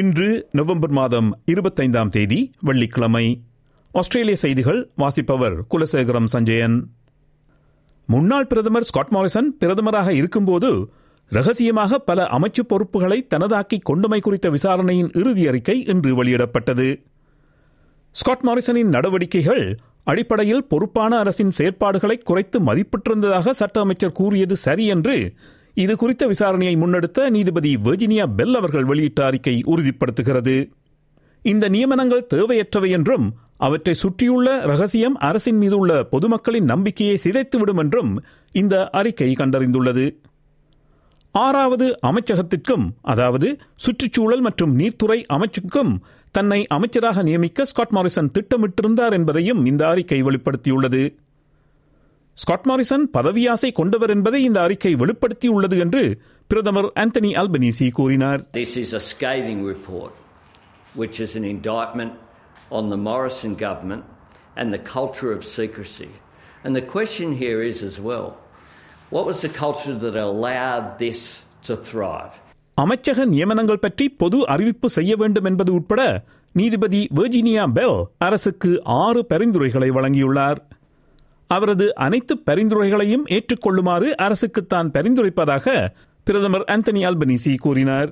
இன்று நவம்பர் மாதம் இருபத்தைந்தாம் தேதி வெள்ளிக்கிழமை. ஆஸ்திரேலிய செய்திகள் வாசிப்பவர் குலசேகரம் சஞ்சயன். முன்னாள் பிரதமர் ஸ்காட் மாரிசன் பிரதமராக இருக்கும்போது ரகசியமாக பல அமைச்சு பொறுப்புகளை தனதாக்கி கொண்டமை குறித்த விசாரணையின் இறுதி அறிக்கை இன்று வெளியிடப்பட்டது. ஸ்காட் மாரிசனின் நடவடிக்கைகள் அடிப்படையில் பொறுப்பான அரசின் செயற்பாடுகளை குறைத்து மதிப்பிட்டிருந்ததாக சட்ட அமைச்சர் கூறியது சரி என்று இது குறித்த விசாரணையை முன்னெடுத்த நீதிபதி வெர்ஜினியா பெல் அவர்கள் வெளியிட்ட அறிக்கை உறுதிப்படுத்துகிறது. இந்த நியமனங்கள் தேவையற்றவை என்றும் அவற்றை சுற்றியுள்ள ரகசியம் அரசின் மீது உள்ள பொதுமக்களின் நம்பிக்கையை சிதைத்துவிடும் என்றும் இந்த அறிக்கை கண்டறிந்துள்ளது. ஆறாவது அமைச்சகத்திற்கும் அதாவது சுற்றுச்சூழல் மற்றும் நீர்த்துறை அமைச்சுக்கும் தன்னை அமைச்சராக நியமிக்க ஸ்காட் மாரிசன் திட்டமிட்டிருந்தார் என்பதையும் இந்த அறிக்கை வெளிப்படுத்தியுள்ளது. ஸ்காட் மாரிசன் பதவியாசை கொண்டவர் என்பதை இந்த அறிக்கை வெளிப்படுத்தியுள்ளது என்று பிரதமர் ஆந்தனி அல்பனீசி கூறினார் This is a scathing report, which is an indictment on the Morrison government and the culture of secrecy. And the question here is as well what was the culture that allowed this to thrive? அமைச்சக நியமனங்கள் பற்றி பொது அறிவிப்பு செய்ய வேண்டும் என்பது உட்பட நீதிபதி வெர்ஜினியா பெல் அரசுக்கு ஆறு பரிந்துரைகளை வழங்கியுள்ளார் அவரது அனைத்து பரிந்துரைகளையும் ஏற்றுக்கொள்ளுமாறு அரசுக்கு தான் பரிந்துரைப்பதாக பிரதமர் ஆந்தனி அல்பனிசி கூறினார்.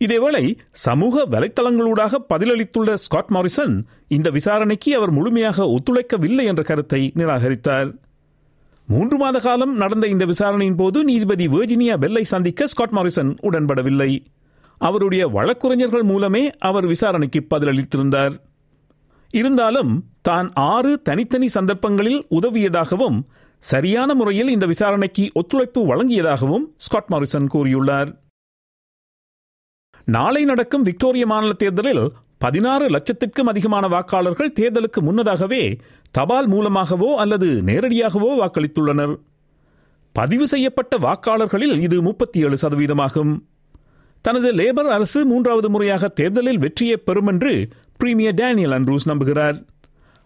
இதேவேளை சமூக வலைத்தளங்களூடாக பதிலளித்துள்ள ஸ்காட் மாரிசன் இந்த விசாரணைக்கு அவர் முழுமையாக ஒத்துழைக்கவில்லை என்ற கருத்தை நிராகரித்தார். மூன்று மாத காலம் நடந்த இந்த விசாரணையின் போது நீதிபதி வேர்ஜினியா பெல்லை சந்திக்க ஸ்காட் மாரிசன் உடன்படவில்லை. அவருடைய வழக்குரைஞர்கள் மூலமே அவர் விசாரணைக்கு பதிலளித்திருந்தார். இருந்தாலும் தான் ஆறு தனித்தனி சந்தர்ப்பங்களில் உதவியதாகவும் சரியான முறையில் இந்த விசாரணைக்கு ஒத்துழைப்பு வழங்கியதாகவும் ஸ்காட் மாரிசன் கூறியுள்ளார். நாளை நடக்கும் விக்டோரிய மாநில தேர்தலில் பதினாறு லட்சத்திற்கும் அதிகமான வாக்காளர்கள் தேர்தலுக்கு முன்னதாகவே தபால் மூலமாகவோ அல்லது நேரடியாகவோ வாக்களித்துள்ளனர். பதிவு செய்யப்பட்ட வாக்காளர்களில் இது முப்பத்தி ஏழு சதவீதமாகும். தனது லேபர் அரசு மூன்றாவது முறையாக தேர்தலில் வெற்றியை பெறும் என்று பிரீமியர் டேனியல் அண்ட்ரூஸ் நம்புகிறார்.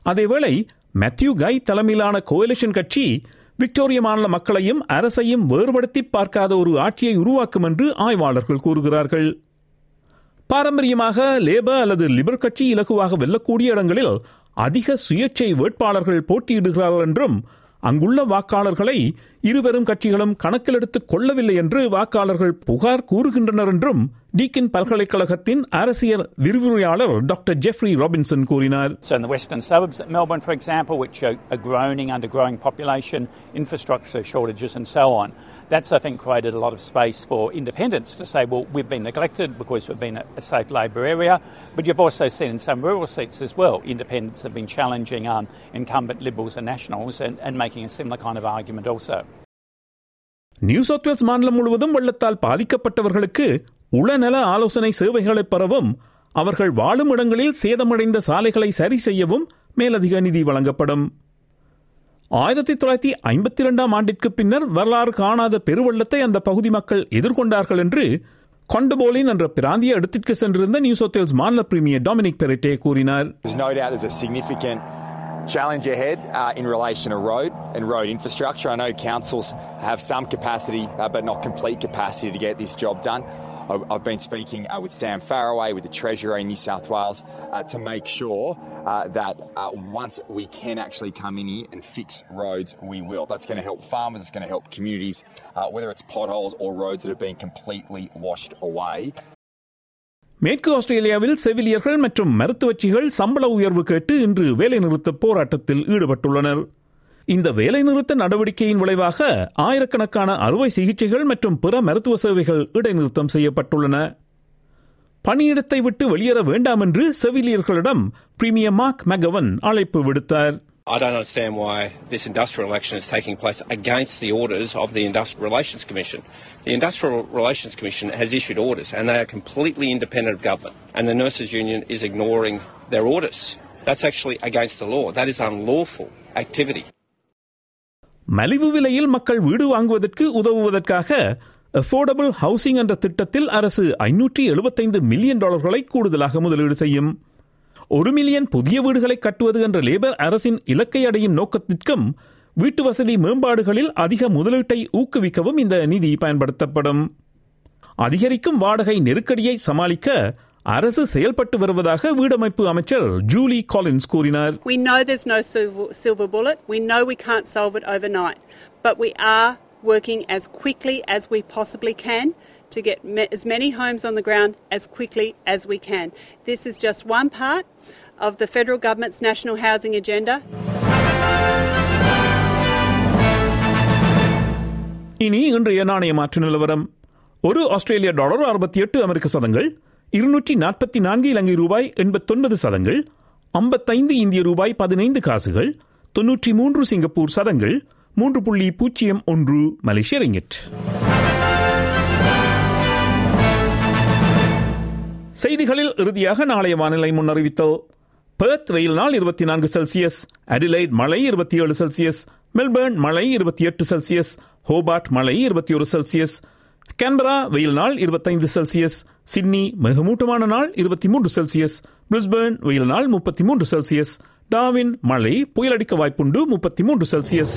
அதேவேளை மேத்யூ கை தலைமையிலான கோயலிஷன் கட்சி விக்டோரிய மாநில மக்களையும் அரசையும் வேறுபடுத்தி பார்க்காத ஒரு ஆட்சியை உருவாக்கும் என்று ஆய்வாளர்கள் கூறுகிறார்கள். பாரம்பரியமாக லேபர் அல்லது லிபர் கட்சி இலகுவாக வெல்லக்கூடிய இடங்களில் அதிக சுயேட்சை வேட்பாளர்கள் போட்டியிடுகிறார்கள் என்றும் அங்குள்ள வாக்காளர்களை இருவரும் கட்சிகளும் கணக்கில் எடுத்துக் கொள்ளவில்லை என்று வாக்காளர்கள் புகார் கூறுகின்றனர் என்றும் டீக்கின் பல்கலைக்கழகத்தின் அரசியல் விரிவுரையாளர் டாக்டர் ஜெஃப்ரி ராபின்சன் கூறினார் So, in the western suburbs of Melbourne, for example, which are, are groaning under growing population, infrastructure shortages, and so on, that's, I think, created a lot of space for independents to say, well, we've been neglected because we've been a, a safe Labor area. But you've also seen in some rural seats as well, independents have been challenging um, incumbent Liberals and Nationals and, and making a similar kind of argument also. New South Wales மாநிலம் முழுவதும் வெள்ளத்தால் பாதிக்கப்பட்டவர்களுக்கு உளநல ஆலோசனை சேவைகளை பெறவும் அவர்கள் வாழும் இடங்களில் சேதமடைந்த சாலைகளை சரி செய்யவும் மேலதிக நிதி வழங்கப்படும். ஆயிரத்தி தொள்ளாயிரத்தி ஐம்பத்தி இரண்டாம் ஆண்டிற்கு பின்னர் வரலாறு காணாத பெருவெள்ளத்தை அந்த பகுதி மக்கள் எதிர்கொண்டார்கள் என்று கொண்டபோலின் என்ற பிராந்திய இடத்திற்கு சென்றிருந்த நியூ சவுத் வேல்ஸ் மாநில பிரீமியர் டாமினிக் பெரிட்டே கூறினார். Challenge ahead uh, in relation to road and road infrastructure. I know councils have some capacity, uh, but not complete capacity to get this job done. I've been speaking uh, with Sam Faraway, with the Treasurer in New South Wales, uh, to make sure uh, that uh, once we can actually come in here and fix roads, we will. That's going to help farmers, it's going to help communities, uh, whether it's potholes or roads that have been completely washed away. மேற்கு ஆஸ்திரேலியாவில் செவிலியர்கள் மற்றும் மருத்துவச்சிகள் சம்பள உயர்வு கேட்டு இன்று வேலைநிறுத்த போராட்டத்தில் ஈடுபட்டுள்ளனர். இந்த வேலைநிறுத்த நடவடிக்கையின் விளைவாக ஆயிரக்கணக்கான அறுவை சிகிச்சைகள் மற்றும் பிற மருத்துவ சேவைகள் இடைநிறுத்தம் செய்யப்பட்டுள்ளன. பணியிடத்தை விட்டு வெளியேற வேண்டாம் என்று செவிலியர்களிடம் பிரீமியர் மார்க் மெகவன் அழைப்பு விடுத்தார். I don't understand why this industrial election is taking place against the orders of the Industrial Relations Commission. The Industrial Relations Commission has issued orders and they are completely independent of government. And the Nurses Union is ignoring their orders. That's actually against the law. That is unlawful activity. மலிவு விலையில் மக்கள் வீடு வாங்குவதற்கு உதவுவதற்காக affordable housing என்ற திட்டத்தில் அரசு ஐநூற்றி எழுபத்தைந்து மில்லியன் டாலர்களை கூடுதலாக முதலீடு செய்யும் ஒரு மில்லியன் புதிய வீடுகளை கட்டுவது என்ற லேபர் அரசின் இலக்கை அடையும் நோக்கத்திற்கும் வீட்டு வசதி மேம்பாடுகளில் அதிக முதலீட்டை ஊக்குவிக்கவும் இந்த நிதி பயன்படுத்தப்படும் அதிகரிக்கும் வாடகை நெருக்கடியை சமாளிக்க அரசு செயல்பட்டு வருவதாக வீடமைப்பு அமைச்சர் ஜூலி காலின்ஸ் கூறினார் We know there's no silver, bullet. We know we can't solve it overnight. But we are working as quickly as we possibly can to get ma- as many homes on the ground as quickly as we can. This is just one part of the federal government's national housing agenda. இனி இன்றைய நாணய மாற்று நிலவரம் ஒரு ஆஸ்திரேலிய dollar அறுபத்தி எட்டு அமெரிக்க சதங்கள் இருநூற்றி நாற்பத்தி நான்கு இலங்கை ரூபாய் எண்பத்தொன்பது சதங்கள் ஐம்பத்தைந்து இந்திய ரூபாய் பதினைந்து காசுகள் தொன்னூற்றி மூன்று சிங்கப்பூர் சதங்கள் மூன்று புள்ளி பூஜ்ஜியம் ஒன்று மலேசிய ரிங்கிட் செய்திகளில் இறுதியாக நாளைய வானிலை முன்னறிவித்தல் பெர்த் வெயில் நாள் இருபத்தி நான்கு செல்சியஸ் அடிலைட் மழை இருபத்தி ஏழு செல்சியஸ் மெல்பர்ன் மழை இருபத்தி எட்டு செல்சியஸ் ஹோபார்ட் மழை இருபத்தி ஒரு செல்சியஸ் கேன்பரா வெயில் நாள் இருபத்தைந்து செல்சியஸ் சிட்னி மிகமூட்டமான நாள் இருபத்தி மூன்று செல்சியஸ் பிரிஸ்பர்ன் வெயில் நாள் முப்பத்தி மூன்று செல்சியஸ் டாவின் மழை புயலடிக்க வாய்ப்புண்டு முப்பத்தி மூன்று செல்சியஸ்